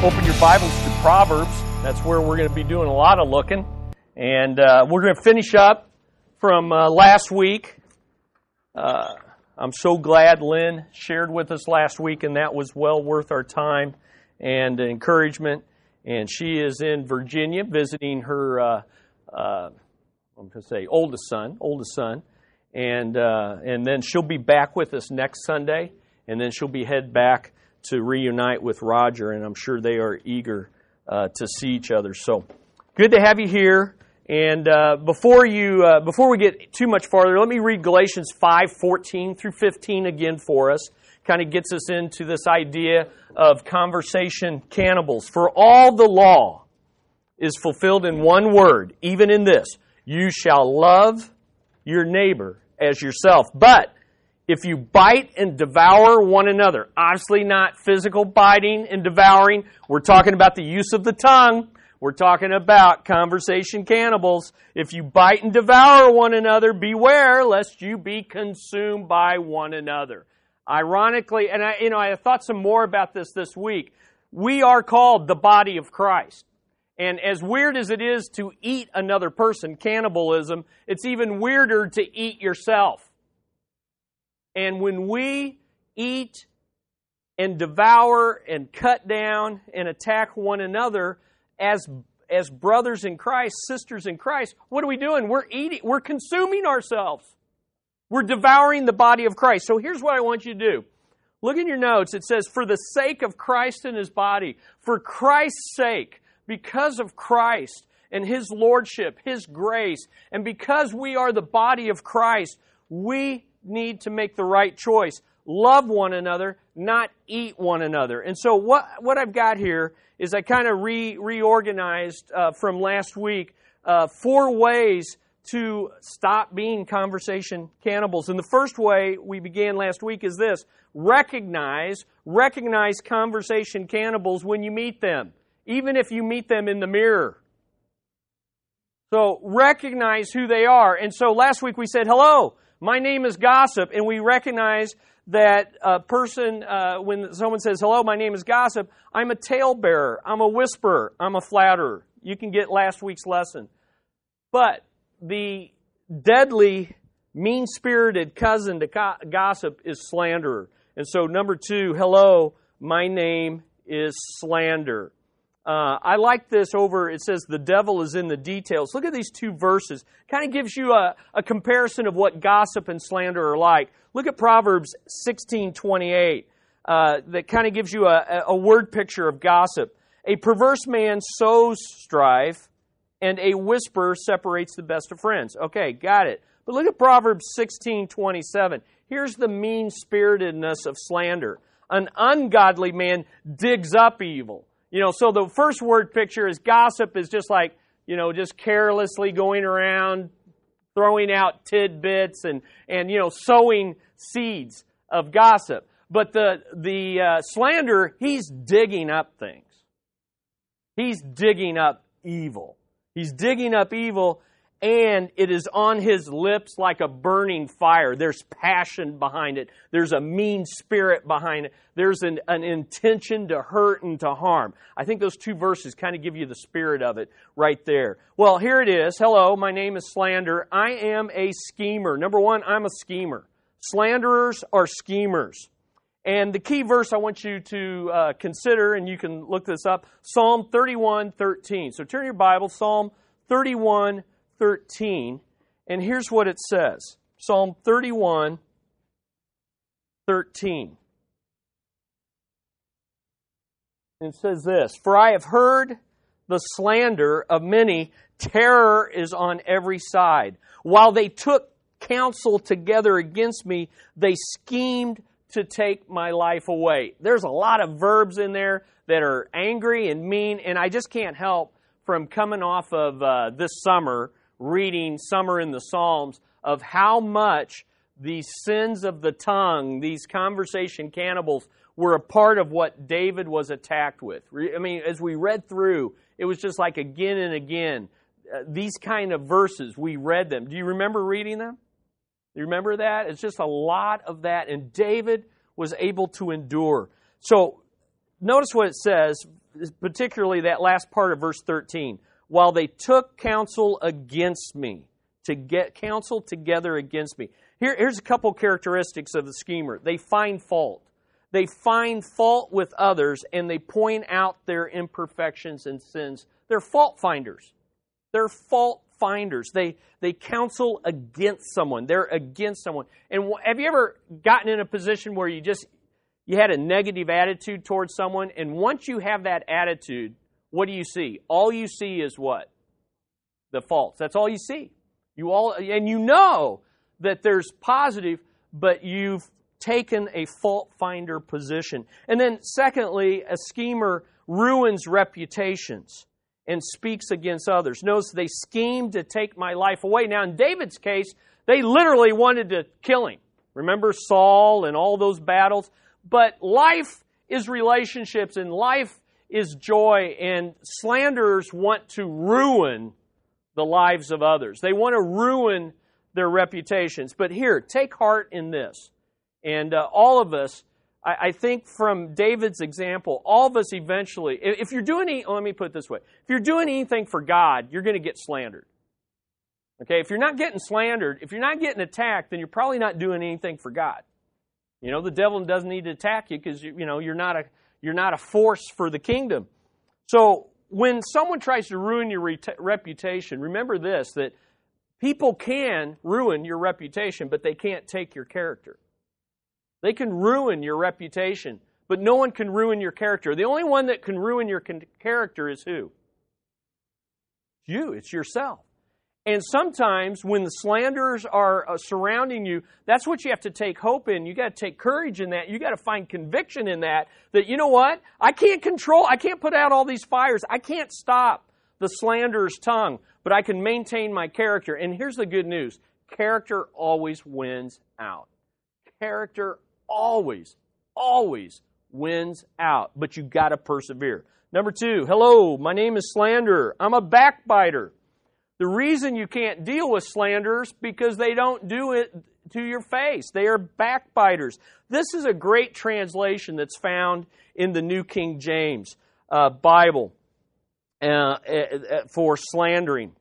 open your Bibles to Proverbs. That's where we're going to be doing a lot of looking. And uh, we're going to finish up from uh, last week. Uh, I'm so glad Lynn shared with us last week, and that was well worth our time and encouragement. And she is in Virginia visiting her, uh, uh, I'm going to say, oldest son, oldest son. And, uh, and then she'll be back with us next Sunday, and then she'll be head back to reunite with Roger, and I'm sure they are eager uh, to see each other. So good to have you here. And uh, before you, uh, before we get too much farther, let me read Galatians 5:14 through 15 again for us. Kind of gets us into this idea of conversation cannibals. For all the law is fulfilled in one word, even in this: you shall love your neighbor as yourself. But if you bite and devour one another, obviously not physical biting and devouring, we're talking about the use of the tongue. We're talking about conversation cannibals. If you bite and devour one another, beware lest you be consumed by one another. Ironically, and I, you know, I thought some more about this this week. We are called the body of Christ. And as weird as it is to eat another person, cannibalism, it's even weirder to eat yourself. And when we eat and devour and cut down and attack one another as as brothers in Christ, sisters in Christ, what are we doing? We're eating, we're consuming ourselves. We're devouring the body of Christ. So here's what I want you to do. Look in your notes. It says, For the sake of Christ and his body, for Christ's sake, because of Christ and his lordship, his grace, and because we are the body of Christ, we need to make the right choice. Love one another, not eat one another. And so, what, what I've got here is I kind of re, reorganized uh, from last week uh, four ways to stop being conversation cannibals. And the first way we began last week is this recognize, recognize conversation cannibals when you meet them, even if you meet them in the mirror. So recognize who they are. And so last week we said, hello, my name is gossip, and we recognize that a person, uh, when someone says, hello, my name is gossip, I'm a talebearer, I'm a whisperer, I'm a flatterer. You can get last week's lesson. But the deadly, mean spirited cousin to gossip is slanderer. And so, number two, hello, my name is slander. Uh, I like this over, it says the devil is in the details. Look at these two verses. Kind of gives you a, a comparison of what gossip and slander are like. Look at Proverbs 16 28. Uh, that kind of gives you a, a word picture of gossip. A perverse man sows strife, and a whisper separates the best of friends. Okay, got it. But look at Proverbs 16 27. Here's the mean spiritedness of slander. An ungodly man digs up evil you know, so the first word picture is gossip is just like, you know, just carelessly going around throwing out tidbits and, and you know, sowing seeds of gossip. But the, the uh, slander, he's digging up things. He's digging up evil. He's digging up evil and it is on his lips like a burning fire. There's passion behind it. There's a mean spirit behind it. There's an, an, intention to hurt and to harm. I think those two verses kind of give you the spirit of it right there. Well, here it is. Hello, my name is Slander. I am a schemer. Number one, I'm a schemer. Slanderers are schemers. And the key verse I want you to uh, consider, and you can look this up, Psalm 31 13. So turn your Bible, Psalm 31 13, and here's what it says Psalm 31 13. It says this For I have heard the slander of many, terror is on every side. While they took counsel together against me, they schemed to take my life away. There's a lot of verbs in there that are angry and mean, and I just can't help from coming off of uh, this summer reading Summer in the Psalms of how much these sins of the tongue, these conversation cannibals, were a part of what David was attacked with. I mean, as we read through, it was just like again and again, uh, these kind of verses, we read them. Do you remember reading them? You remember that? It's just a lot of that. And David was able to endure. So notice what it says particularly that last part of verse 13. While they took counsel against me, to get counsel together against me. Here, here's a couple characteristics of the schemer. They find fault. They find fault with others and they point out their imperfections and sins. They're fault finders. They're fault finders. They they counsel against someone. They're against someone. And have you ever gotten in a position where you just you had a negative attitude towards someone and once you have that attitude, what do you see? All you see is what? The faults. That's all you see. You all and you know that there's positive, but you've taken a fault finder position. And then secondly, a schemer ruins reputations and speaks against others. Notice they schemed to take my life away. Now, in David's case, they literally wanted to kill him. Remember Saul and all those battles? But life is relationships and life is joy, and slanderers want to ruin the lives of others. They want to ruin their reputations. But here, take heart in this. And uh, all of us I, I think from David's example, all of us eventually, if you're doing, any, let me put it this way: if you're doing anything for God, you're going to get slandered. Okay, if you're not getting slandered, if you're not getting attacked, then you're probably not doing anything for God. You know, the devil doesn't need to attack you because you, you know you're not a you're not a force for the kingdom. So when someone tries to ruin your reputation, remember this: that people can ruin your reputation, but they can't take your character. They can ruin your reputation, but no one can ruin your character. The only one that can ruin your character is who? It's you, it's yourself. And sometimes when the slanderers are uh, surrounding you, that's what you have to take hope in. You got to take courage in that. You got to find conviction in that. That you know what? I can't control, I can't put out all these fires. I can't stop the slanderer's tongue, but I can maintain my character. And here's the good news character always wins out. Character always, always wins out, but you got to persevere. Number two, hello, my name is Slander. I'm a backbiter. The reason you can't deal with slanderers because they don't do it to your face. They are backbiters. This is a great translation that's found in the New King James uh, Bible uh, uh, uh for slandering.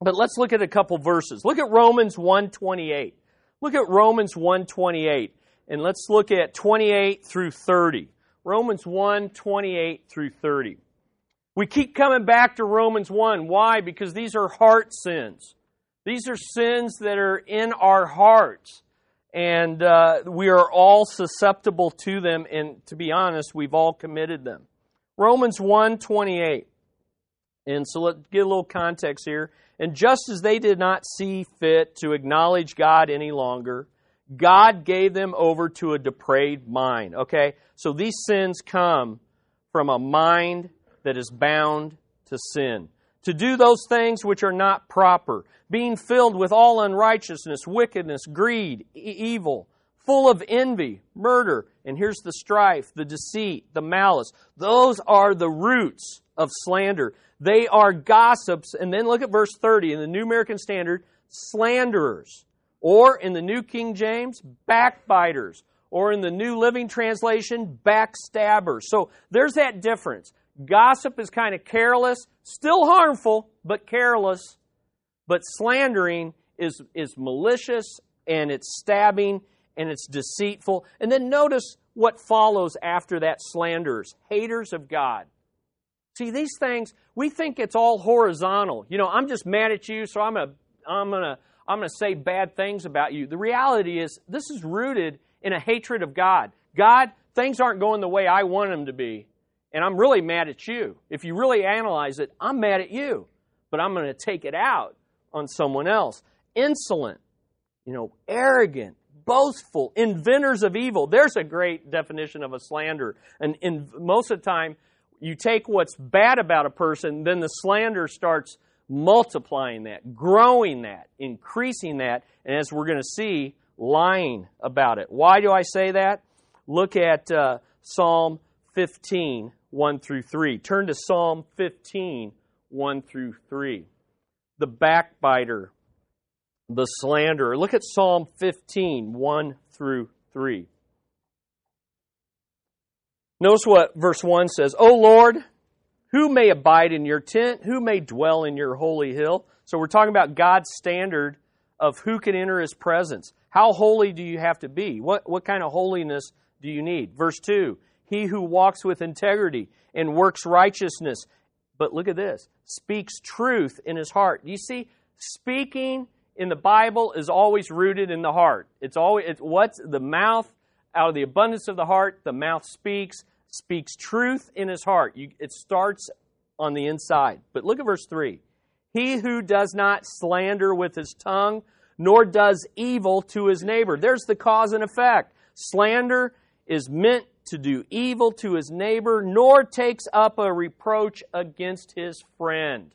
But let's look at a couple verses. Look at Romans 1:28. Look at Romans 1:28 and let's look at 28 through 30. Romans 1 28 through 30. We keep coming back to Romans 1. Why? Because these are heart sins. These are sins that are in our hearts. And uh, we are all susceptible to them. And to be honest, we've all committed them. Romans 1 28. And so let's get a little context here. And just as they did not see fit to acknowledge God any longer, God gave them over to a depraved mind. Okay? So these sins come from a mind that is bound to sin. To do those things which are not proper, being filled with all unrighteousness, wickedness, greed, e- evil, full of envy, murder, and here's the strife, the deceit, the malice. Those are the roots of slander. They are gossips. And then look at verse 30 in the New American Standard slanderers or in the New King James, backbiters. Or in the New Living Translation, backstabbers. So there's that difference. Gossip is kind of careless, still harmful, but careless. But slandering is, is malicious and it's stabbing and it's deceitful. And then notice what follows after that slanderers haters of God. See, these things, we think it's all horizontal. You know, I'm just mad at you, so I'm, a, I'm going to I'm going to say bad things about you. The reality is, this is rooted in a hatred of God. God, things aren't going the way I want them to be, and I'm really mad at you. If you really analyze it, I'm mad at you, but I'm going to take it out on someone else. Insolent, you know, arrogant, boastful, inventors of evil. There's a great definition of a slander. And in, most of the time, you take what's bad about a person, then the slander starts multiplying that, growing that, increasing that, and as we're going to see, lying about it. Why do I say that? Look at uh, Psalm 15, 1 through 3. Turn to Psalm 15, 1 through 3. The backbiter, the slanderer. Look at Psalm 15, 1 through 3. Notice what verse 1 says O Lord, Who may abide in your tent? Who may dwell in your holy hill? So we're talking about God's standard of who can enter his presence. How holy do you have to be? What, what kind of holiness do you need? Verse 2 He who walks with integrity and works righteousness, but look at this, speaks truth in his heart. You see? Speaking in the Bible is always rooted in the heart. It's always it's what's the mouth out of the abundance of the heart, the mouth speaks, speaks truth in his heart. You, it starts on the inside. But look at verse 3. He who does not slander with his tongue, nor does evil to his neighbor. There's the cause and effect. Slander is meant to do evil to his neighbor, nor takes up a reproach against his friend.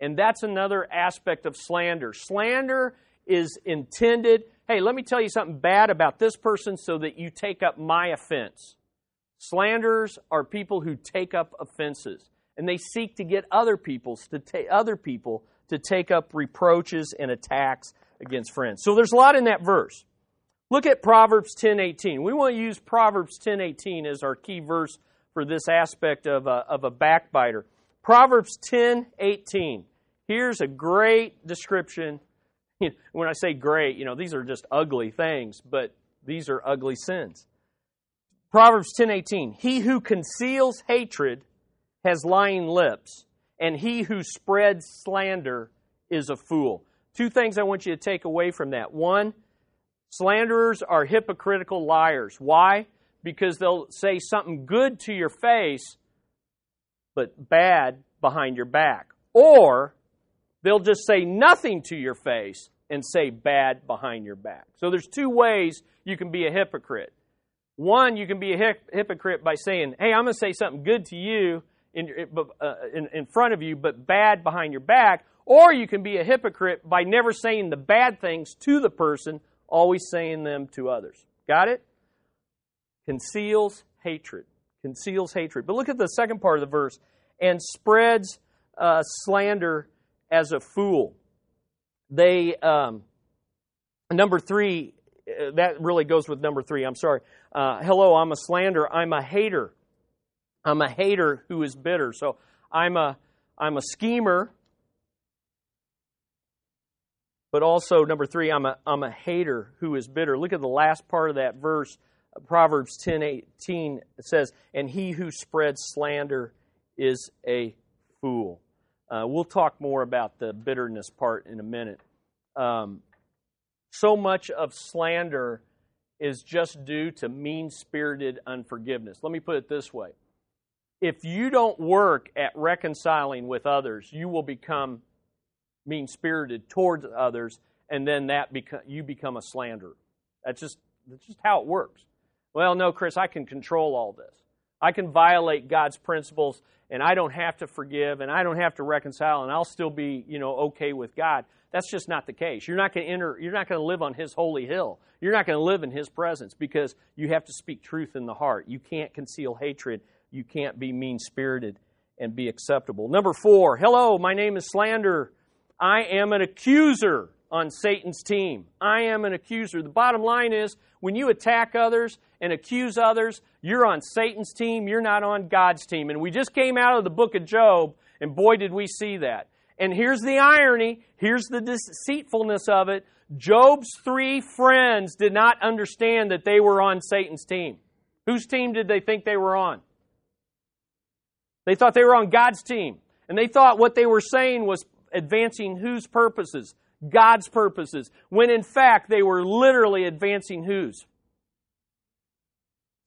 And that's another aspect of slander. Slander is intended, hey, let me tell you something bad about this person so that you take up my offense. Slanders are people who take up offenses, and they seek to get other people to take other people to take up reproaches and attacks against friends. So there's a lot in that verse. Look at Proverbs 10:18. We want to use Proverbs 10:18 as our key verse for this aspect of a, of a backbiter. Proverbs 10:18. Here's a great description. When I say great, you know, these are just ugly things, but these are ugly sins. Proverbs 10:18. He who conceals hatred has lying lips, and he who spreads slander is a fool. Two things I want you to take away from that. One, slanderers are hypocritical liars. Why? Because they'll say something good to your face, but bad behind your back. Or they'll just say nothing to your face and say bad behind your back. So there's two ways you can be a hypocrite. One, you can be a hypocrite by saying, hey, I'm going to say something good to you in, uh, in, in front of you, but bad behind your back. Or you can be a hypocrite by never saying the bad things to the person, always saying them to others. Got it? Conceals hatred. Conceals hatred. But look at the second part of the verse. And spreads uh, slander as a fool. They, um, number three, uh, that really goes with number three. I'm sorry. Uh, hello, I'm a slander. I'm a hater. I'm a hater who is bitter. So I'm a I'm a schemer but also, number three, I'm a, I'm a hater who is bitter. Look at the last part of that verse, Proverbs 10 18. It says, And he who spreads slander is a fool. Uh, we'll talk more about the bitterness part in a minute. Um, so much of slander is just due to mean spirited unforgiveness. Let me put it this way if you don't work at reconciling with others, you will become mean spirited towards others, and then that beca- you become a slanderer. That's just that's just how it works. Well, no, Chris, I can control all this. I can violate God's principles, and I don't have to forgive, and I don't have to reconcile, and I'll still be, you know, okay with God. That's just not the case. You're not going to enter. You're not going to live on His holy hill. You're not going to live in His presence because you have to speak truth in the heart. You can't conceal hatred. You can't be mean spirited and be acceptable. Number four. Hello, my name is slander. I am an accuser on Satan's team. I am an accuser. The bottom line is when you attack others and accuse others, you're on Satan's team, you're not on God's team. And we just came out of the book of Job, and boy, did we see that. And here's the irony, here's the deceitfulness of it. Job's three friends did not understand that they were on Satan's team. Whose team did they think they were on? They thought they were on God's team. And they thought what they were saying was advancing whose purposes? God's purposes. When in fact they were literally advancing whose?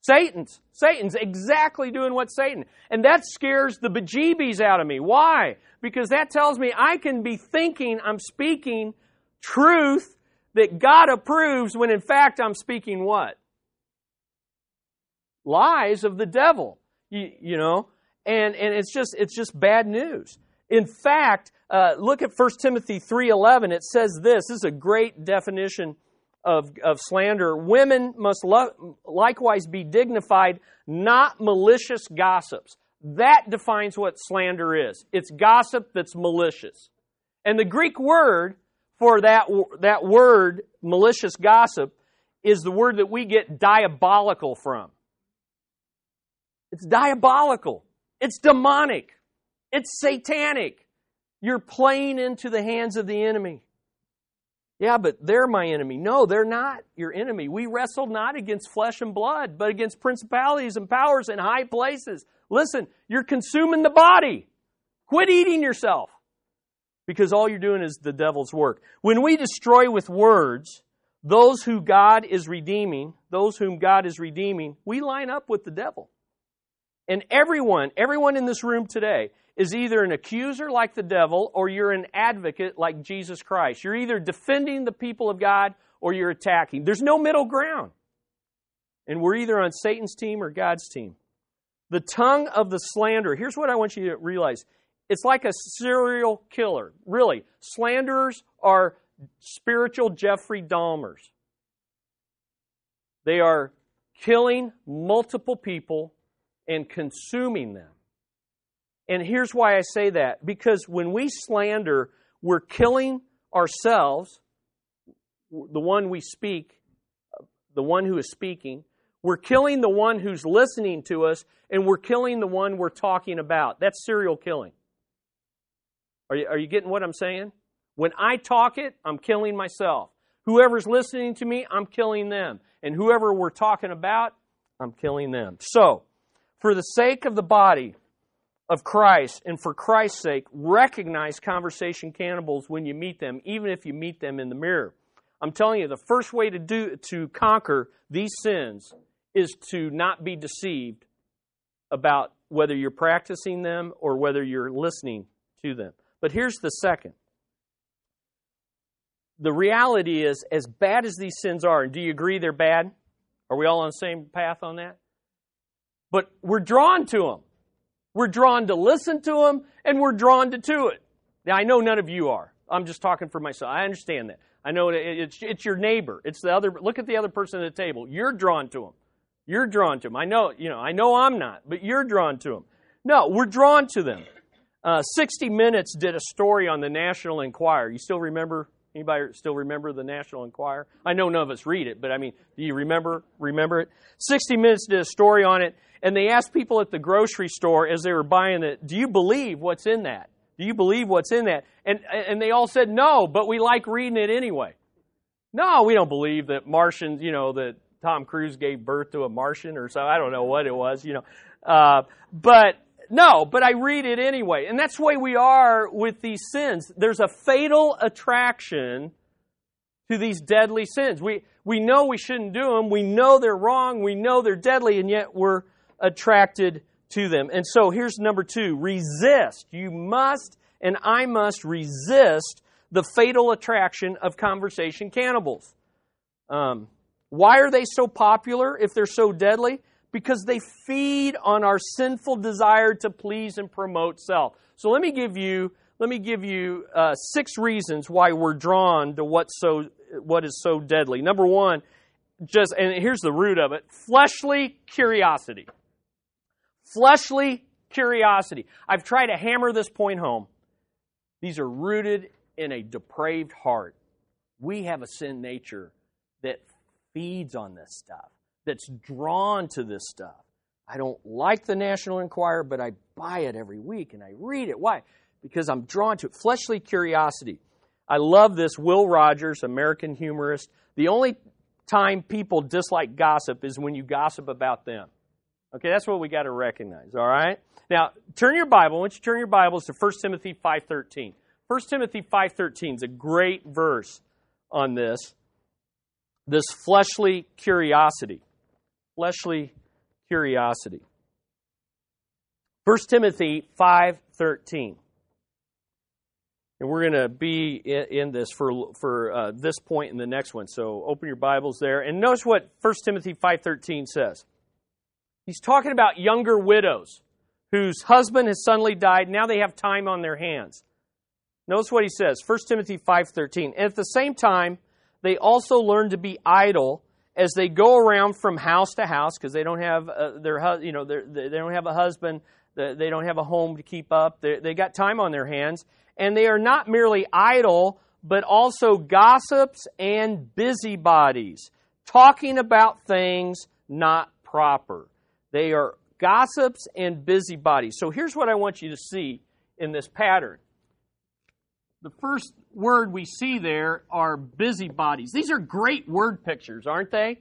Satan's. Satan's exactly doing what Satan. And that scares the bejeebies out of me. Why? Because that tells me I can be thinking I'm speaking truth that God approves when in fact I'm speaking what? Lies of the devil. You, you know? And, and it's just, it's just bad news. In fact, uh, look at 1 Timothy 3.11. It says this. This is a great definition of, of slander. Women must lo- likewise be dignified, not malicious gossips. That defines what slander is. It's gossip that's malicious. And the Greek word for that, that word, malicious gossip, is the word that we get diabolical from. It's diabolical. It's demonic. It's satanic. You're playing into the hands of the enemy. Yeah, but they're my enemy. No, they're not your enemy. We wrestle not against flesh and blood, but against principalities and powers in high places. Listen, you're consuming the body. Quit eating yourself because all you're doing is the devil's work. When we destroy with words those who God is redeeming, those whom God is redeeming, we line up with the devil. And everyone, everyone in this room today is either an accuser like the devil or you're an advocate like Jesus Christ. You're either defending the people of God or you're attacking. There's no middle ground. And we're either on Satan's team or God's team. The tongue of the slanderer. Here's what I want you to realize it's like a serial killer. Really, slanderers are spiritual Jeffrey Dahmers. They are killing multiple people and consuming them. And here's why I say that because when we slander, we're killing ourselves, the one we speak, the one who is speaking. We're killing the one who's listening to us, and we're killing the one we're talking about. That's serial killing. Are you, are you getting what I'm saying? When I talk it, I'm killing myself. Whoever's listening to me, I'm killing them. And whoever we're talking about, I'm killing them. So, for the sake of the body of Christ and for Christ's sake, recognize conversation cannibals when you meet them, even if you meet them in the mirror. I'm telling you, the first way to do to conquer these sins is to not be deceived about whether you're practicing them or whether you're listening to them. But here's the second. The reality is, as bad as these sins are, and do you agree they're bad? Are we all on the same path on that? But we're drawn to them. We're drawn to listen to them, and we're drawn to do it. Now, I know none of you are. I'm just talking for myself. I understand that. I know it's, it's your neighbor. It's the other. Look at the other person at the table. You're drawn to them. You're drawn to them. I know. You know. I know I'm not, but you're drawn to them. No, we're drawn to them. Uh, 60 Minutes did a story on the National Enquirer. You still remember Anybody still remember the National Enquirer? I know none of us read it, but I mean, do you remember remember it? 60 Minutes did a story on it, and they asked people at the grocery store as they were buying it, "Do you believe what's in that? Do you believe what's in that?" And and they all said no, but we like reading it anyway. No, we don't believe that Martians, you know, that Tom Cruise gave birth to a Martian or so. I don't know what it was, you know. Uh, but no, but I read it anyway. And that's the way we are with these sins. There's a fatal attraction to these deadly sins. We, we know we shouldn't do them. We know they're wrong. We know they're deadly, and yet we're attracted to them. And so here's number two resist. You must, and I must resist the fatal attraction of conversation cannibals. Um, why are they so popular if they're so deadly? Because they feed on our sinful desire to please and promote self. So let me give you let me give you uh, six reasons why we're drawn to what's so what is so deadly. Number one, just and here's the root of it: fleshly curiosity. Fleshly curiosity. I've tried to hammer this point home. These are rooted in a depraved heart. We have a sin nature that feeds on this stuff that's drawn to this stuff. I don't like the National Enquirer, but I buy it every week and I read it. Why? Because I'm drawn to it. Fleshly curiosity. I love this Will Rogers, American humorist. The only time people dislike gossip is when you gossip about them. Okay, that's what we got to recognize, all right? Now, turn your Bible, once you turn your Bibles to 1 Timothy 5.13. 1 Timothy 5.13 is a great verse on this, this fleshly curiosity fleshly curiosity. 1 Timothy 5:13. And we're going to be in this for, for uh, this and the next one. So open your Bibles there. And notice what 1 Timothy 5.13 says. He's talking about younger widows whose husband has suddenly died. Now they have time on their hands. Notice what he says. 1 Timothy 5.13. And at the same time, they also learn to be idle as they go around from house to house because they don't have uh, their you know they don't have a husband they don't have a home to keep up they, they got time on their hands and they are not merely idle but also gossips and busybodies talking about things not proper they are gossips and busybodies so here's what i want you to see in this pattern. The first word we see there are busybodies. These are great word pictures, aren't they?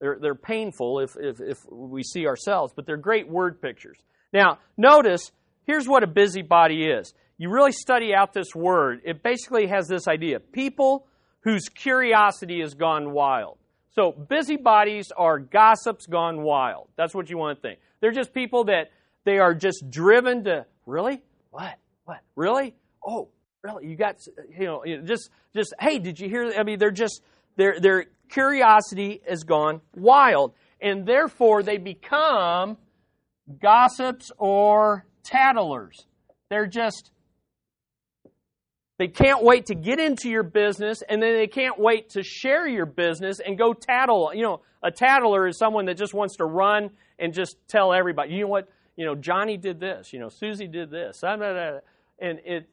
They're, they're painful if, if, if we see ourselves, but they're great word pictures. Now, notice, here's what a busybody is. You really study out this word, it basically has this idea people whose curiosity has gone wild. So, busybodies are gossips gone wild. That's what you want to think. They're just people that they are just driven to, really? What? What? Really? Oh, really? You got, you know, just, just, hey, did you hear? I mean, they're just, their, their curiosity has gone wild. And therefore, they become gossips or tattlers. They're just they can't wait to get into your business, and then they can't wait to share your business and go tattle. You know, a tattler is someone that just wants to run and just tell everybody, you know what, you know, Johnny did this, you know, Susie did this, and it.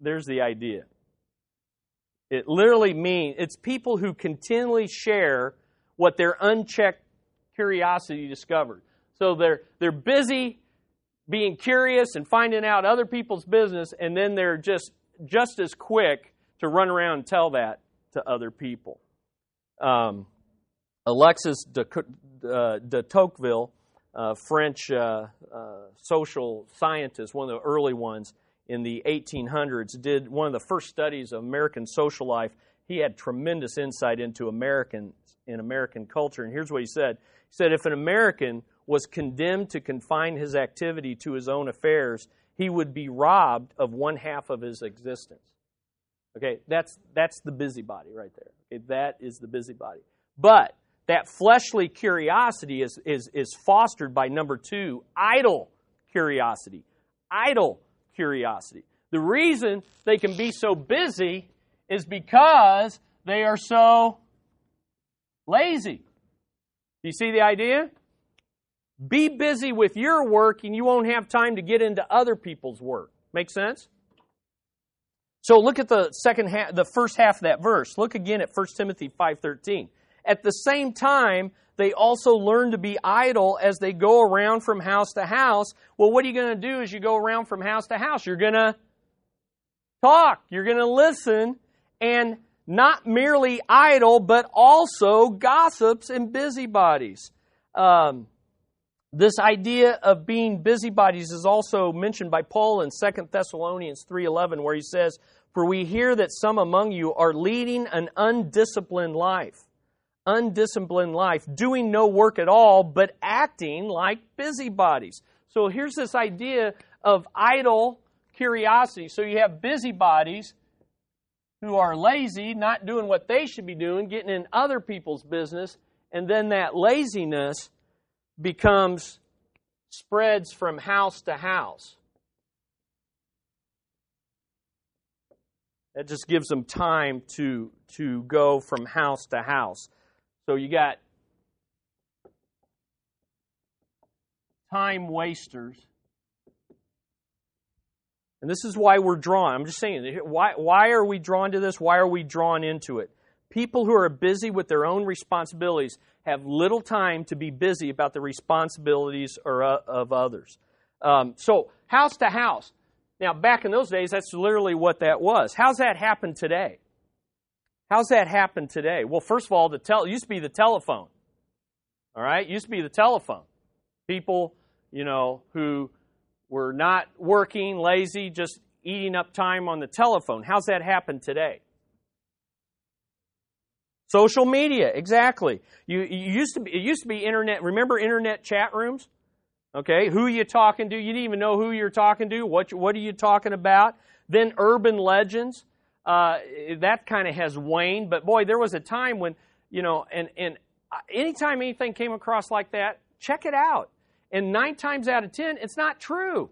There's the idea. It literally means it's people who continually share what their unchecked curiosity discovered. So they're they're busy being curious and finding out other people's business, and then they're just just as quick to run around and tell that to other people. Um, Alexis de, uh, de Tocqueville, uh, French uh, social scientist, one of the early ones in the 1800s, did one of the first studies of American social life. He had tremendous insight into Americans in American culture. And here's what he said He said, If an American was condemned to confine his activity to his own affairs, he would be robbed of one half of his existence. Okay, that's that's the busybody right there. Okay, that is the busybody. But that fleshly curiosity is, is, is fostered by number two, idle curiosity. Idle curiosity. The reason they can be so busy is because they are so lazy. Do you see the idea? Be busy with your work and you won't have time to get into other people's work. Make sense? So look at the second half, the first half of that verse. Look again at 1 Timothy 5:13. At the same time, they also learn to be idle as they go around from house to house. Well, what are you going to do as you go around from house to house? You're going to talk, you're going to listen, and not merely idle, but also gossips and busybodies. Um, this idea of being busybodies is also mentioned by Paul in 2 Thessalonians 3:11 where he says, "For we hear that some among you are leading an undisciplined life, undisciplined life, doing no work at all, but acting like busybodies." So here's this idea of idle curiosity. So you have busybodies who are lazy, not doing what they should be doing, getting in other people's business, and then that laziness becomes spreads from house to house. That just gives them time to, to go from house to house. So you got time wasters. And this is why we're drawn. I'm just saying, why, why are we drawn to this? Why are we drawn into it? People who are busy with their own responsibilities have little time to be busy about the responsibilities or, uh, of others. Um, so, house to house. Now, back in those days, that's literally what that was. How's that happen today? How's that happen today? Well, first of all, the tel- used to be the telephone. All right, used to be the telephone. People, you know, who were not working, lazy, just eating up time on the telephone. How's that happen today? Social media, exactly. You, you, used to be, it used to be internet. Remember internet chat rooms? Okay, who you talking to? You didn't even know who you're talking to. What what are you talking about? Then urban legends. Uh, that kind of has waned, but boy, there was a time when you know, and and anytime anything came across like that, check it out. And nine times out of ten, it's not true.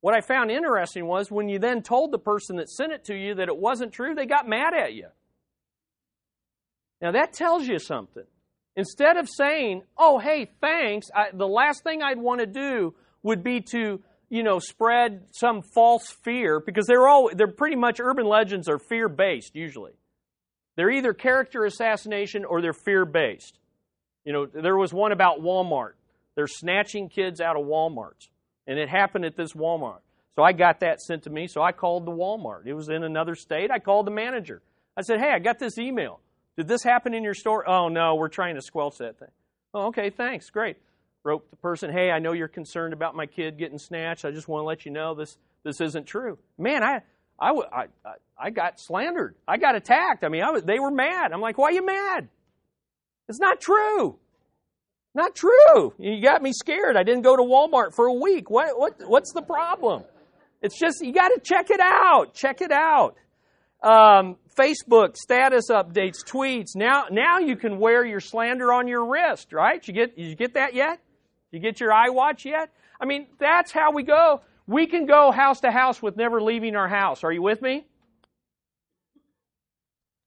What I found interesting was when you then told the person that sent it to you that it wasn't true, they got mad at you. Now that tells you something. Instead of saying, "Oh, hey, thanks," I, the last thing I'd want to do would be to, you know, spread some false fear because they're all they're pretty much urban legends are fear based usually. They're either character assassination or they're fear based. You know, there was one about Walmart. They're snatching kids out of Walmarts, and it happened at this Walmart. So I got that sent to me. So I called the Walmart. It was in another state. I called the manager. I said, Hey, I got this email. Did this happen in your store? Oh, no, we're trying to squelch that thing. Oh, okay, thanks. Great. Wrote the person, Hey, I know you're concerned about my kid getting snatched. I just want to let you know this, this isn't true. Man, I, I, I, I got slandered. I got attacked. I mean, I was, they were mad. I'm like, Why are you mad? It's not true. Not true. You got me scared. I didn't go to Walmart for a week. What, what, what's the problem? It's just, you got to check it out. Check it out. Um, Facebook status updates, tweets. Now, now you can wear your slander on your wrist, right? You get, you get that yet? You get your iWatch yet? I mean, that's how we go. We can go house to house with never leaving our house. Are you with me?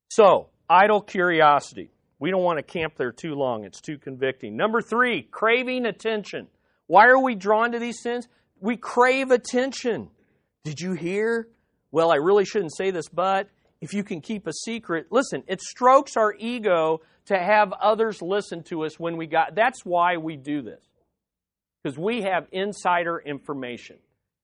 So, idle curiosity. We don't want to camp there too long. It's too convicting. Number three, craving attention. Why are we drawn to these sins? We crave attention. Did you hear? Well, I really shouldn't say this, but if you can keep a secret, listen, it strokes our ego to have others listen to us when we got. That's why we do this. Because we have insider information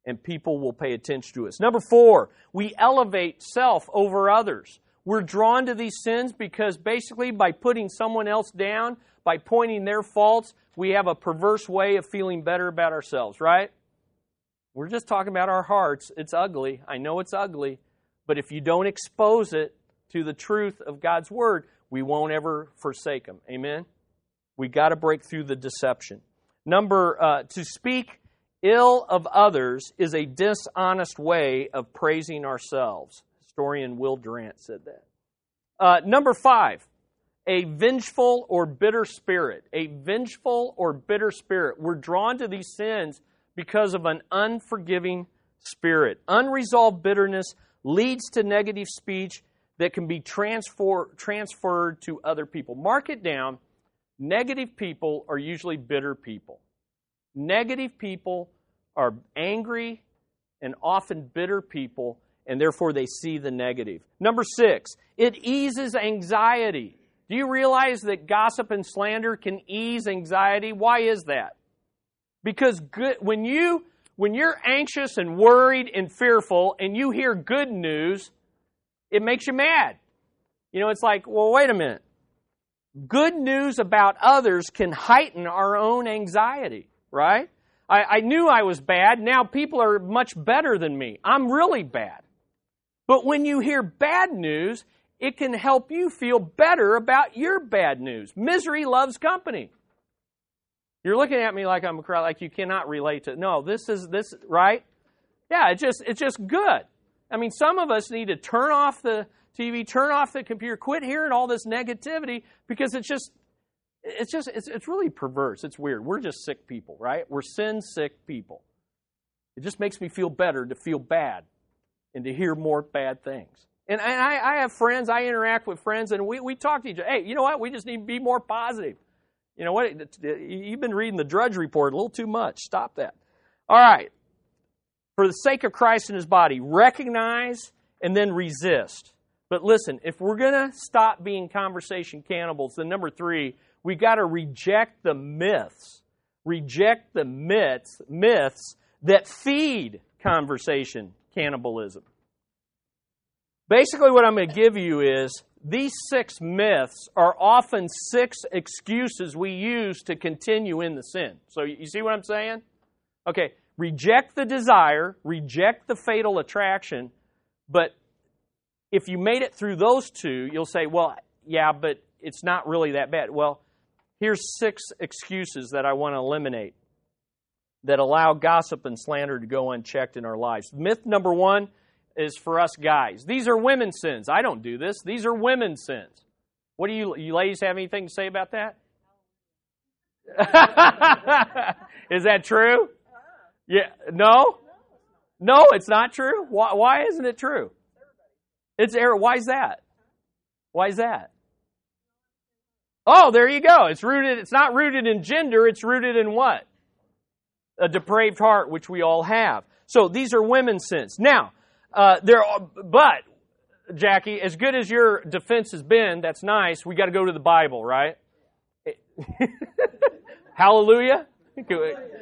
and people will pay attention to us. Number four, we elevate self over others. We're drawn to these sins because basically by putting someone else down, by pointing their faults, we have a perverse way of feeling better about ourselves, right? We're just talking about our hearts. It's ugly. I know it's ugly. But if you don't expose it to the truth of God's Word, we won't ever forsake Him. Amen? We got to break through the deception. Number, uh, to speak ill of others is a dishonest way of praising ourselves. Historian Will Durant said that. Uh, number five, a vengeful or bitter spirit. A vengeful or bitter spirit. We're drawn to these sins because of an unforgiving spirit. Unresolved bitterness leads to negative speech that can be transfer, transferred to other people. Mark it down. Negative people are usually bitter people. Negative people are angry and often bitter people and therefore they see the negative. Number six, it eases anxiety. Do you realize that gossip and slander can ease anxiety? Why is that? Because good, when you when you're anxious and worried and fearful and you hear good news, it makes you mad. You know, it's like, well, wait a minute. Good news about others can heighten our own anxiety, right? I, I knew I was bad. Now people are much better than me. I'm really bad. But when you hear bad news, it can help you feel better about your bad news. Misery loves company. You're looking at me like I'm a crowd, like you cannot relate to. No, this is this right? Yeah, it's just it's just good. I mean, some of us need to turn off the TV, turn off the computer, quit hearing all this negativity because it's just it's just it's, it's really perverse. It's weird. We're just sick people, right? We're sin sick people. It just makes me feel better to feel bad and to hear more bad things. And I, I have friends, I interact with friends, and we, we talk to each other. Hey, you know what? We just need to be more positive. You know what? You've been reading the Drudge Report a little too much. Stop that. All right. For the sake of Christ and his body, recognize and then resist. But listen, if we're going to stop being conversation cannibals, then number three, we got to reject the myths. Reject the myths, myths that feed conversation cannibalism. Basically, what I'm going to give you is these six myths are often six excuses we use to continue in the sin. So, you see what I'm saying? Okay, reject the desire, reject the fatal attraction, but if you made it through those two, you'll say, well, yeah, but it's not really that bad. Well, here's six excuses that I want to eliminate that allow gossip and slander to go unchecked in our lives. Myth number one is for us guys. These are women's sins. I don't do this. These are women's sins. What do you, you ladies have anything to say about that? is that true? Uh-huh. Yeah. No? No, it's not true. Why, why isn't it true? It's error. Why is that? Why is that? Oh, there you go. It's rooted, it's not rooted in gender, it's rooted in what? a depraved heart, which we all have. So these are women's sins. Now, uh, there, are, but Jackie, as good as your defense has been, that's nice. We got to go to the Bible, right? Hallelujah.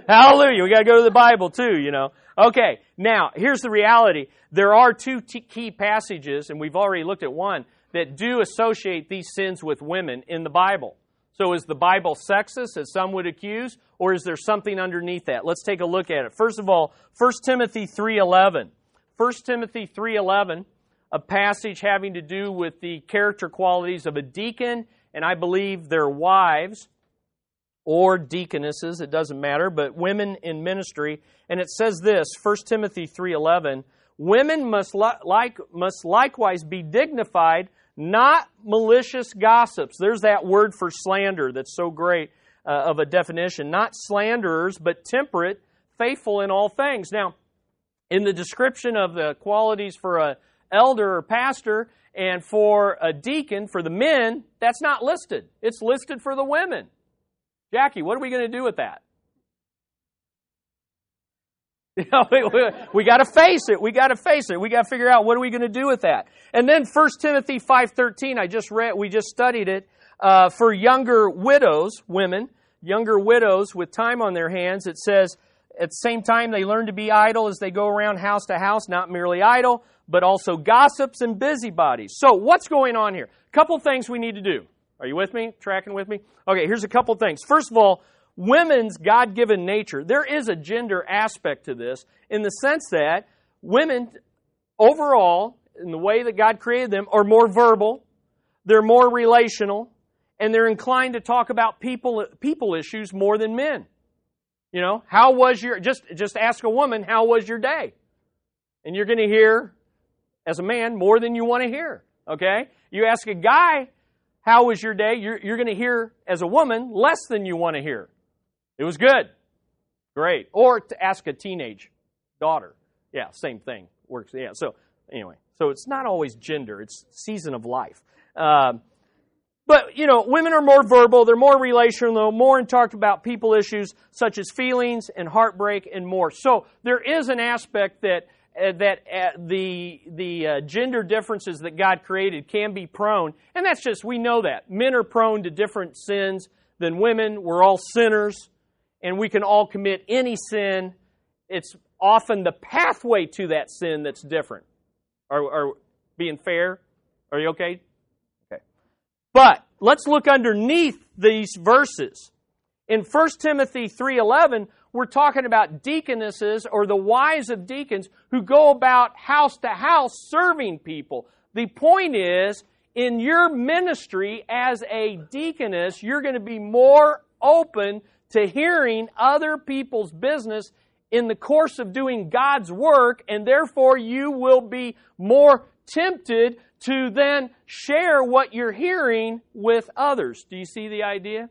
Hallelujah. We got to go to the Bible too, you know. Okay, now, here's the reality. There are two t- key passages, and we've already looked at one, that do associate these sins with women in the Bible. So is the Bible sexist, as some would accuse, or is there something underneath that? Let's take a look at it. First of all, 1 Timothy 3.11. 1 Timothy 3.11, a passage having to do with the character qualities of a deacon, and I believe their wives, or deaconesses, it doesn't matter, but women in ministry. And it says this, 1 Timothy 3:11, women must li- like must likewise be dignified, not malicious gossips. There's that word for slander that's so great uh, of a definition. Not slanderers, but temperate, faithful in all things. Now, in the description of the qualities for a elder or pastor and for a deacon for the men, that's not listed. It's listed for the women. Jackie, what are we going to do with that? You know, we, we, we got to face it. We got to face it. We got to figure out what are we going to do with that. And then 1 Timothy 5:13, I just read, we just studied it uh, for younger widows, women, younger widows with time on their hands. It says at the same time they learn to be idle as they go around house to house, not merely idle, but also gossips and busybodies. So what's going on here? A couple things we need to do. Are you with me? Tracking with me? Okay, here's a couple things. First of all, women's God given nature. There is a gender aspect to this in the sense that women, overall, in the way that God created them, are more verbal, they're more relational, and they're inclined to talk about people, people issues more than men. You know, how was your, just, just ask a woman, how was your day? And you're going to hear, as a man, more than you want to hear. Okay? You ask a guy, how was your day? You're, you're going to hear, as a woman, less than you want to hear. It was good. Great. Or to ask a teenage daughter. Yeah, same thing. Works. Yeah. So, anyway, so it's not always gender, it's season of life. Um, but, you know, women are more verbal, they're more relational, more and talk about people issues such as feelings and heartbreak and more. So there is an aspect that that uh, the the uh, gender differences that God created can be prone, and that's just we know that men are prone to different sins than women. We're all sinners, and we can all commit any sin. It's often the pathway to that sin that's different. Are, are being fair? Are you okay? Okay. But let's look underneath these verses. In 1 Timothy 3:11, we're talking about deaconesses or the wives of deacons who go about house to house serving people. The point is, in your ministry as a deaconess, you're going to be more open to hearing other people's business in the course of doing God's work, and therefore you will be more tempted to then share what you're hearing with others. Do you see the idea?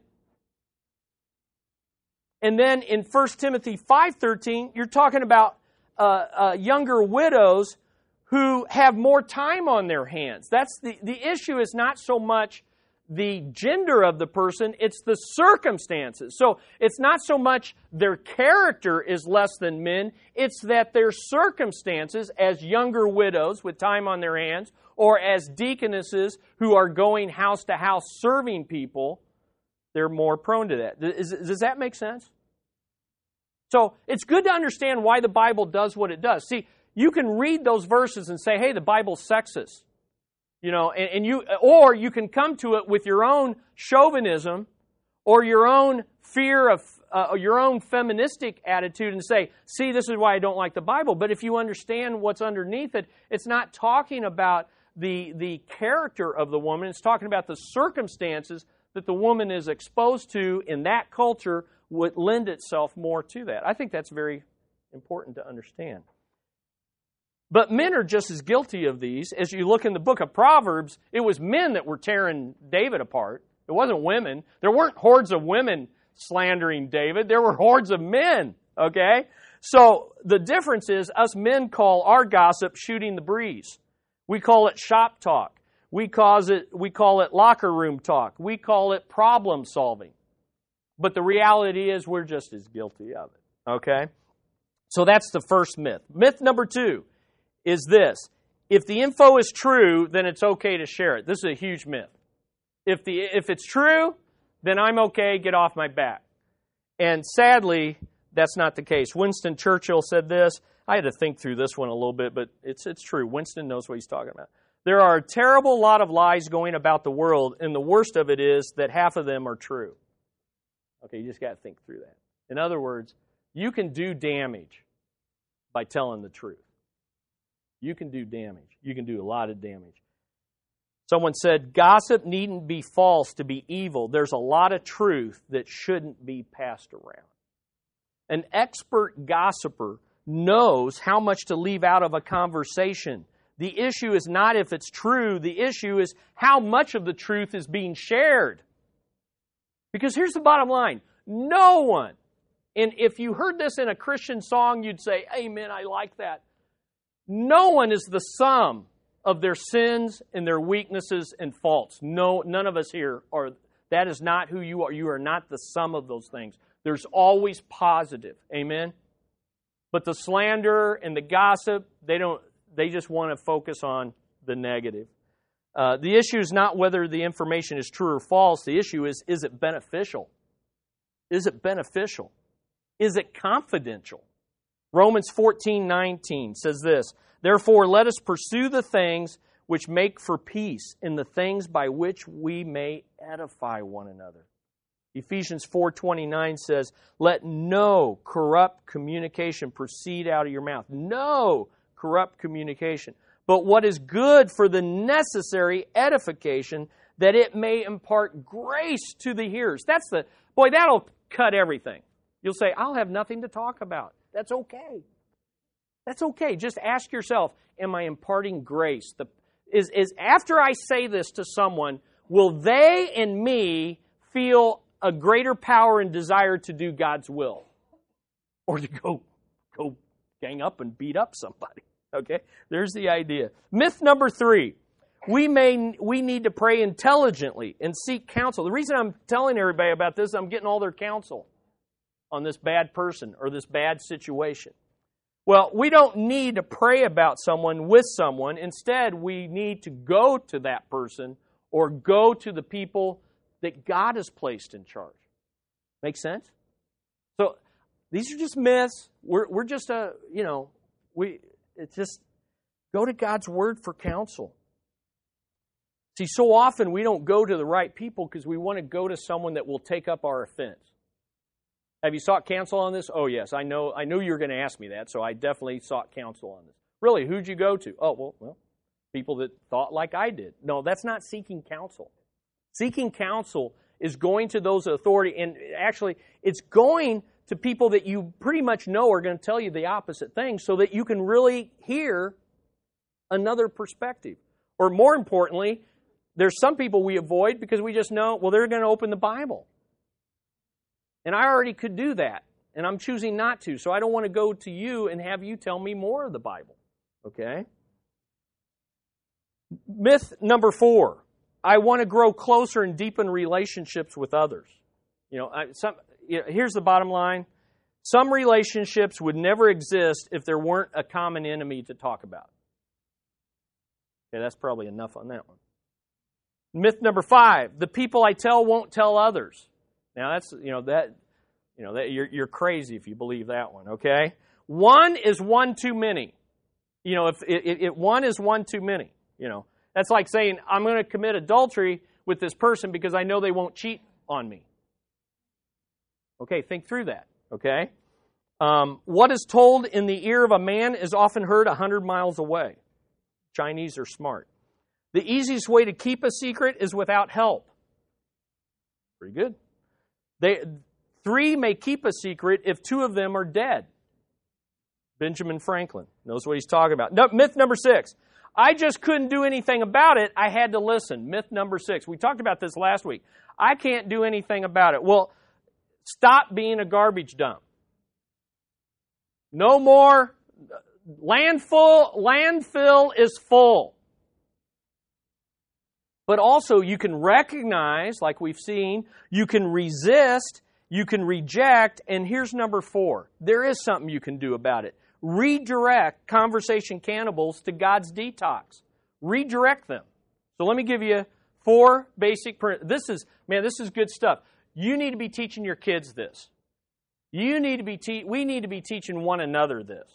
And then in 1 Timothy 5.13, you're talking about uh, uh, younger widows who have more time on their hands. That's the, the issue is not so much the gender of the person, it's the circumstances. So it's not so much their character is less than men, it's that their circumstances as younger widows with time on their hands, or as deaconesses who are going house to house serving people, they're more prone to that. Does, does that make sense? So it's good to understand why the Bible does what it does. See, you can read those verses and say, hey, the Bible's sexist. You know, and, and you, or you can come to it with your own chauvinism or your own fear of uh, your own feministic attitude and say, see, this is why I don't like the Bible. But if you understand what's underneath it, it's not talking about the, the character of the woman, it's talking about the circumstances that the woman is exposed to in that culture would lend itself more to that. I think that's very important to understand. But men are just as guilty of these. As you look in the book of Proverbs, it was men that were tearing David apart. It wasn't women. There weren't hordes of women slandering David. There were hordes of men, okay? So the difference is us men call our gossip shooting the breeze. We call it shop talk. We, cause it, we call it locker room talk. We call it problem solving. But the reality is we're just as guilty of it, okay? So that's the first myth. Myth number two is this. If the info is true, then it's okay to share it. This is a huge myth. If, the, if it's true, then I'm okay, get off my back. And sadly, that's not the case. Winston Churchill said this. I had to think through this one a little bit, but it's, it's true. Winston knows what he's talking about. There are a terrible lot of lies going about the world, and the worst of it is that half of them are true. Okay, you just got to think through that. In other words, you can do damage by telling the truth. You can do damage. You can do a lot of damage. Someone said, Gossip needn't be false to be evil. There's a lot of truth that shouldn't be passed around. An expert gossiper knows how much to leave out of a conversation. The issue is not if it's true, the issue is how much of the truth is being shared. Because here's the bottom line no one, and if you heard this in a Christian song, you'd say, Amen, I like that. No one is the sum of their sins and their weaknesses and faults. No, none of us here are. That is not who you are. You are not the sum of those things. There's always positive. Amen. But the slander and the gossip, they don't. They just want to focus on the negative. Uh, the issue is not whether the information is true or false. The issue is is it beneficial? Is it beneficial? Is it confidential? Romans 14 19 says this Therefore, let us pursue the things which make for peace and the things by which we may edify one another. Ephesians 4:29 says, "Let no corrupt communication proceed out of your mouth. No corrupt communication, but what is good for the necessary edification that it may impart grace to the hearers." That's the boy that'll cut everything. You'll say, "I'll have nothing to talk about." That's okay. That's okay. Just ask yourself, am I imparting grace? The, is, is after I say this to someone, will they and me feel a greater power and desire to do God's will? Or to go go gang up and beat up somebody. Okay? There's the idea. Myth number three. We may we need to pray intelligently and seek counsel. The reason I'm telling everybody about this, I'm getting all their counsel on this bad person or this bad situation. Well, we don't need to pray about someone with someone. Instead, we need to go to that person or go to the people that God has placed in charge. Make sense? So these are just myths. We're, we're just a, you know, we, it's just go to God's word for counsel. See, so often we don't go to the right people because we want to go to someone that will take up our offense. Have you sought counsel on this? Oh, yes. I know. I knew you were going to ask me that, so I definitely sought counsel on this. Really, who'd you go to? Oh, well, well, people that thought like I did. No, that's not seeking counsel. Seeking counsel is going to those authority, and actually, it's going to people that you pretty much know are going to tell you the opposite thing, so that you can really hear another perspective. Or more importantly, there's some people we avoid because we just know, well, they're going to open the Bible. And I already could do that, and I'm choosing not to. So I don't want to go to you and have you tell me more of the Bible. Okay? Myth number four I want to grow closer and deepen relationships with others. You know, I, some, you know, here's the bottom line some relationships would never exist if there weren't a common enemy to talk about. Okay, that's probably enough on that one. Myth number five the people I tell won't tell others. Now that's you know that you know that you're you're crazy if you believe that one. Okay, one is one too many. You know, if it, it, it one is one too many. You know, that's like saying I'm going to commit adultery with this person because I know they won't cheat on me. Okay, think through that. Okay. Um, what is told in the ear of a man is often heard a hundred miles away. Chinese are smart. The easiest way to keep a secret is without help. Pretty good. They, three may keep a secret if two of them are dead. Benjamin Franklin knows what he's talking about. No, myth number six. I just couldn't do anything about it. I had to listen. Myth number six. We talked about this last week. I can't do anything about it. Well, stop being a garbage dump. No more landfill. Landfill is full. But also, you can recognize, like we've seen, you can resist, you can reject, and here's number four there is something you can do about it. Redirect conversation cannibals to God's detox. Redirect them. So let me give you four basic. This is, man, this is good stuff. You need to be teaching your kids this. You need to be te- we need to be teaching one another this.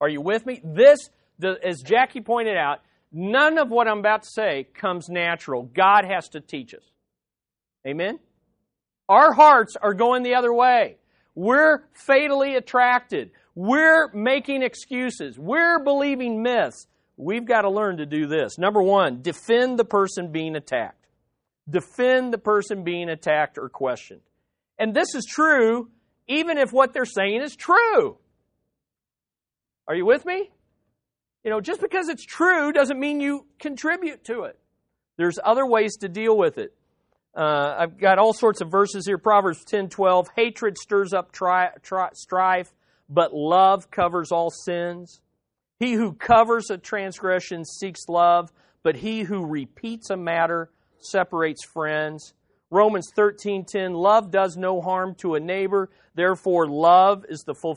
Are you with me? This, the, as Jackie pointed out, none of what I'm about to say comes natural. God has to teach us. Amen? Our hearts are going the other way. We're fatally attracted. We're making excuses. We're believing myths. We've got to learn to do this. Number one, defend the person being attacked. Defend the person being attacked or questioned. And this is true even if what they're saying is true. Are you with me? You know, just because it's true doesn't mean you contribute to it. There's other ways to deal with it. Uh, I've got all sorts of verses here. Proverbs 10 12. Hatred stirs up tri- tri- strife, but love covers all sins. He who covers a transgression seeks love, but he who repeats a matter separates friends. Romans 13:10 Love does no harm to a neighbor, therefore love is the full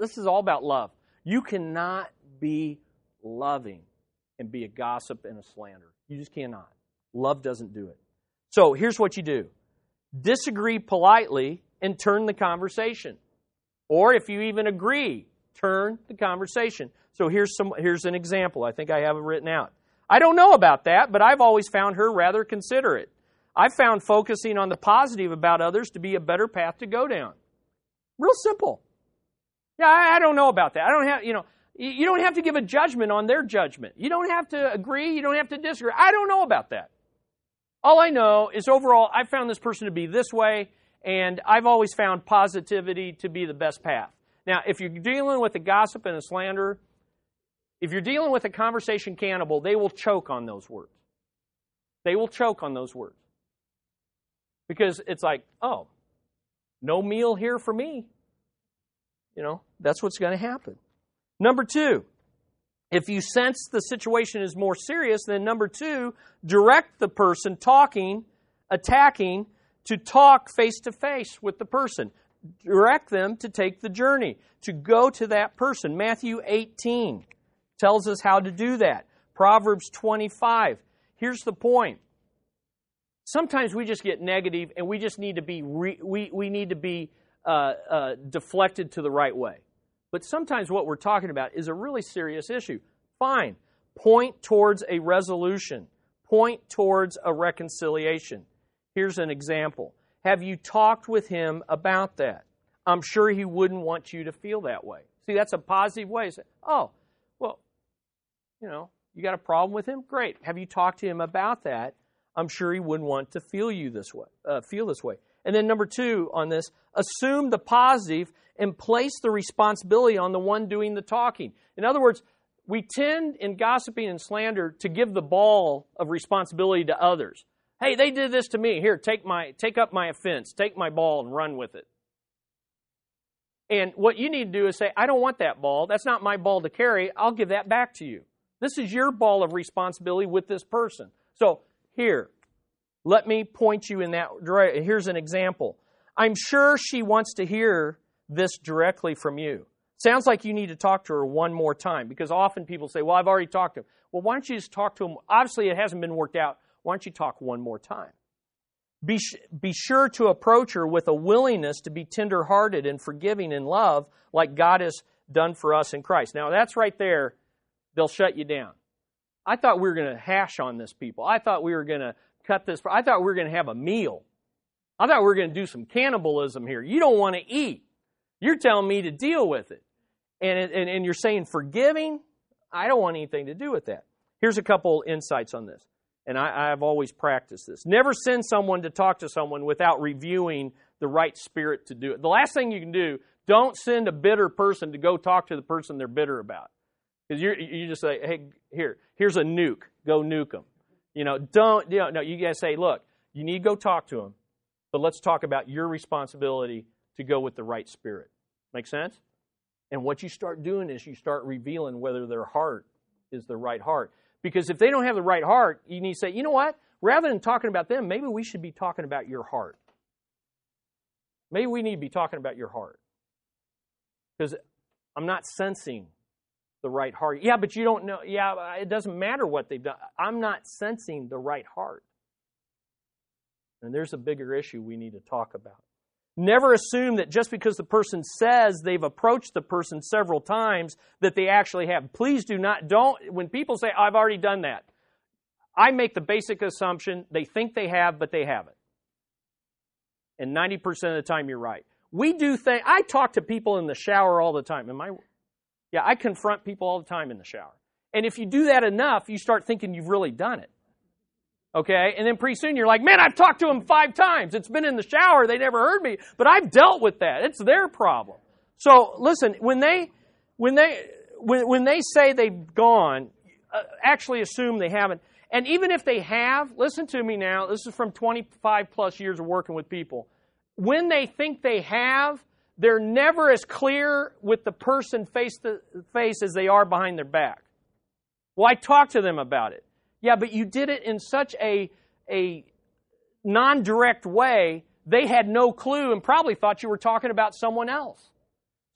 This is all about love. You cannot be loving and be a gossip and a slanderer. You just cannot. Love doesn't do it. So, here's what you do. Disagree politely and turn the conversation. Or if you even agree, turn the conversation. So here's some here's an example. I think I have it written out. I don't know about that, but I've always found her rather considerate. I've found focusing on the positive about others to be a better path to go down. Real simple. Yeah, I, I don't know about that. I don't have, you know, you don't have to give a judgment on their judgment. You don't have to agree. You don't have to disagree. I don't know about that. All I know is overall, I found this person to be this way, and I've always found positivity to be the best path. Now, if you're dealing with a gossip and a slanderer, if you're dealing with a conversation cannibal, they will choke on those words. They will choke on those words. Because it's like, oh, no meal here for me. You know, that's what's going to happen. Number two, if you sense the situation is more serious, then number two, direct the person talking, attacking, to talk face to face with the person. Direct them to take the journey, to go to that person. Matthew 18 tells us how to do that. Proverbs 25. Here's the point. Sometimes we just get negative and we just need to be re, we, we need to be uh, uh, deflected to the right way. But sometimes what we're talking about is a really serious issue. Fine. Point towards a resolution. Point towards a reconciliation. Here's an example. Have you talked with him about that? I'm sure he wouldn't want you to feel that way. See that's a positive way. Say oh you know you got a problem with him great have you talked to him about that I'm sure he wouldn't want to feel you this way, uh, feel this way. And then number two on this, assume the positive and place the responsibility on the one doing the talking. In other words, we tend in gossiping and slander to give the ball of responsibility to others. Hey, they did this to me. Here, take my take up my offense, take my ball and run with it. And what you need to do is say, I don't want that ball. That's not my ball to carry. I'll give that back to you. This is your ball of responsibility with this person. So here, let me point you in that direction. Here's an example. I'm sure she wants to hear this directly from you. Sounds like you need to talk to her one more time because often people say, Well, I've already talked to him. Well, why don't you just talk to him? Obviously, it hasn't been worked out. Why don't you talk one more time? Be, be sure to approach her with a willingness to be tenderhearted and forgiving in love, like God has done for us in Christ. Now, that's right there. They'll shut you down. I thought we were going to hash on this, people. I thought we were going to cut this. I thought we were going to have a meal. I thought we were going to do some cannibalism here. You don't want to eat. You're telling me to deal with it. And, and, and you're saying forgiving? I don't want anything to do with that. Here's a couple insights on this. And I, I've always practiced this. Never send someone to talk to someone without reviewing the right spirit to do it. The last thing you can do, don't send a bitter person to go talk to the person they're bitter about. Because you you just say, hey, here, here's a nuke. Go nuke them. You know, don't, you know, no, you guys say, look, you need to go talk to them, but let's talk about your responsibility to go with the right spirit. Make sense? And what you start doing is you start revealing whether their heart is the right heart. Because if they don't have the right heart, you need to say, you know what? Rather than talking about them, maybe we should be talking about your heart. Maybe we need to be talking about your heart. Because I'm not sensing the right heart. Yeah, but you don't know. Yeah, it doesn't matter what they've done. I'm not sensing the right heart. And there's a bigger issue we need to talk about. Never assume that just because the person says they've approached the person several times that they actually have. Please do not, don't, when people say, I've already done that, I make the basic assumption they think they have, but they haven't. And 90% of the time, you're right. We do think, I talk to people in the shower all the time. Am I? Yeah, I confront people all the time in the shower. And if you do that enough, you start thinking you've really done it. Okay? And then pretty soon you're like, man, I've talked to them five times. It's been in the shower. They never heard me. But I've dealt with that. It's their problem. So listen, when they, when they, when, when they say they've gone, uh, actually assume they haven't. And even if they have, listen to me now. This is from 25 plus years of working with people. When they think they have, they're never as clear with the person face to face as they are behind their back. Well, I talked to them about it. Yeah, but you did it in such a, a non direct way, they had no clue and probably thought you were talking about someone else.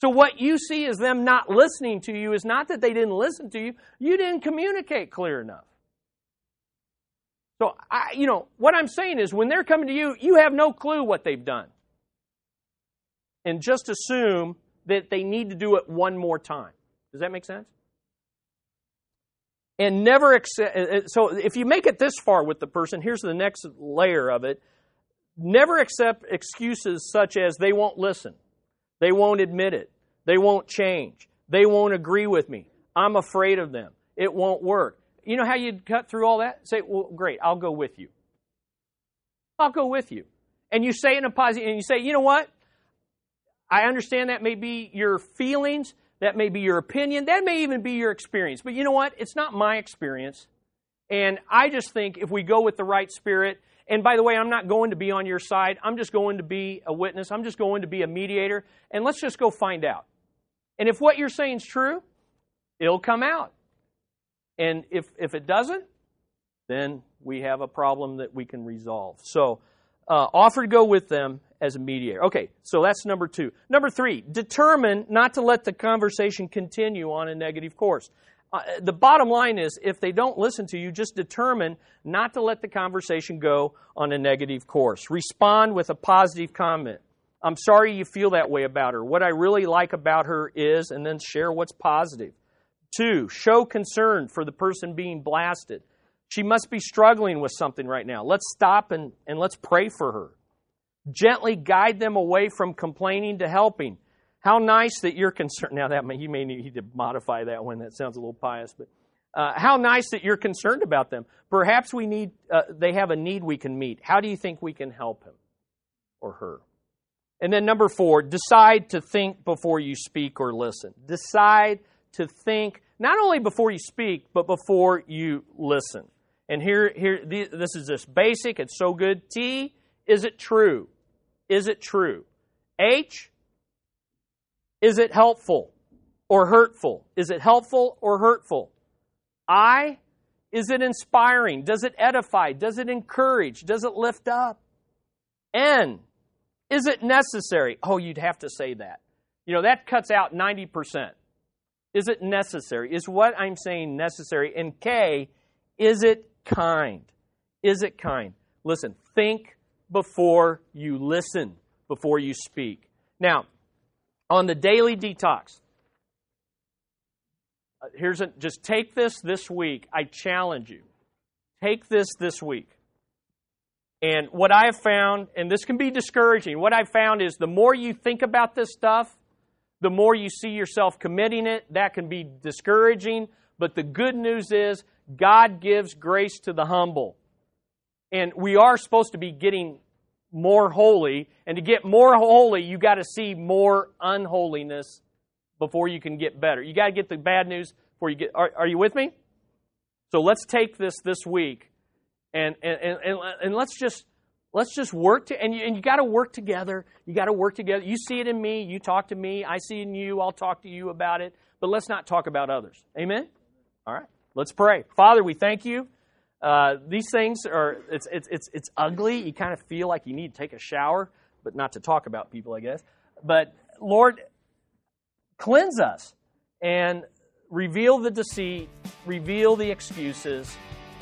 So, what you see as them not listening to you is not that they didn't listen to you, you didn't communicate clear enough. So, I, you know, what I'm saying is when they're coming to you, you have no clue what they've done. And just assume that they need to do it one more time. Does that make sense? and never accept. Uh, uh, so if you make it this far with the person, here's the next layer of it. Never accept excuses such as they won't listen, they won't admit it, they won't change, they won't agree with me, I'm afraid of them, it won't work. You know how you'd cut through all that? Say, well, great, I'll go with you. I'll go with you. And you say in a positive, and you say, you know what? I understand that may be your feelings, that may be your opinion. That may even be your experience. But you know what? It's not my experience. And I just think if we go with the right spirit, and by the way, I'm not going to be on your side. I'm just going to be a witness. I'm just going to be a mediator. And let's just go find out. And if what you're saying is true, it'll come out. And if, if it doesn't, then we have a problem that we can resolve. So uh, offer to go with them as a mediator. Okay, so that's number two. Number three, determine not to let the conversation continue on a negative course. Uh, the bottom line is if they don't listen to you, just determine not to let the conversation go on a negative course. Respond with a positive comment. I'm sorry you feel that way about her. What I really like about her is, and then share what's positive. Two, show concern for the person being blasted. She must be struggling with something right now. Let's stop and, and let's pray for her. Gently guide them away from complaining to helping. How nice that you're concerned. Now, that may, you may need to modify that one. That sounds a little pious, but uh, how nice that you're concerned about them. Perhaps we need. Uh, they have a need we can meet. How do you think we can help him or her? And then number four, decide to think before you speak or listen. Decide to think not only before you speak, but before you listen. And here, here, this is just basic. It's so good. T, is it true? Is it true? H, is it helpful or hurtful? Is it helpful or hurtful? I, is it inspiring? Does it edify? Does it encourage? Does it lift up? N, is it necessary? Oh, you'd have to say that. You know, that cuts out 90%. Is it necessary? Is what I'm saying necessary? And K, is it kind? Is it kind? Listen, think before you listen, before you speak. Now, on the daily detox, uh, here's a, just take this this week. I challenge you. Take this this week. And what I have found, and this can be discouraging, what I've found is the more you think about this stuff, the more you see yourself committing it. That can be discouraging. But the good news is God gives grace to the humble. And we are supposed to be getting more holy. And to get more holy, you got to see more unholiness before you can get better. You got to get the bad news before you get. Are, are you with me? So let's take this this week, and and and, and let's just let's just work to and you, and you got to work together. You got to work together. You see it in me. You talk to me. I see it in you. I'll talk to you about it. But let's not talk about others. Amen. All right. Let's pray. Father, we thank you. Uh, these things are, it's, it's, it's, it's ugly. You kind of feel like you need to take a shower, but not to talk about people, I guess. But Lord, cleanse us and reveal the deceit, reveal the excuses,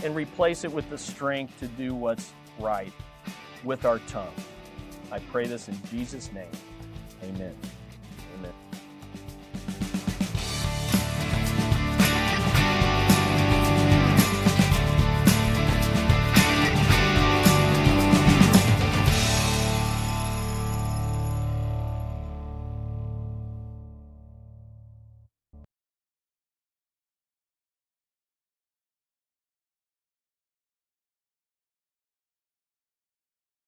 and replace it with the strength to do what's right with our tongue. I pray this in Jesus' name. Amen.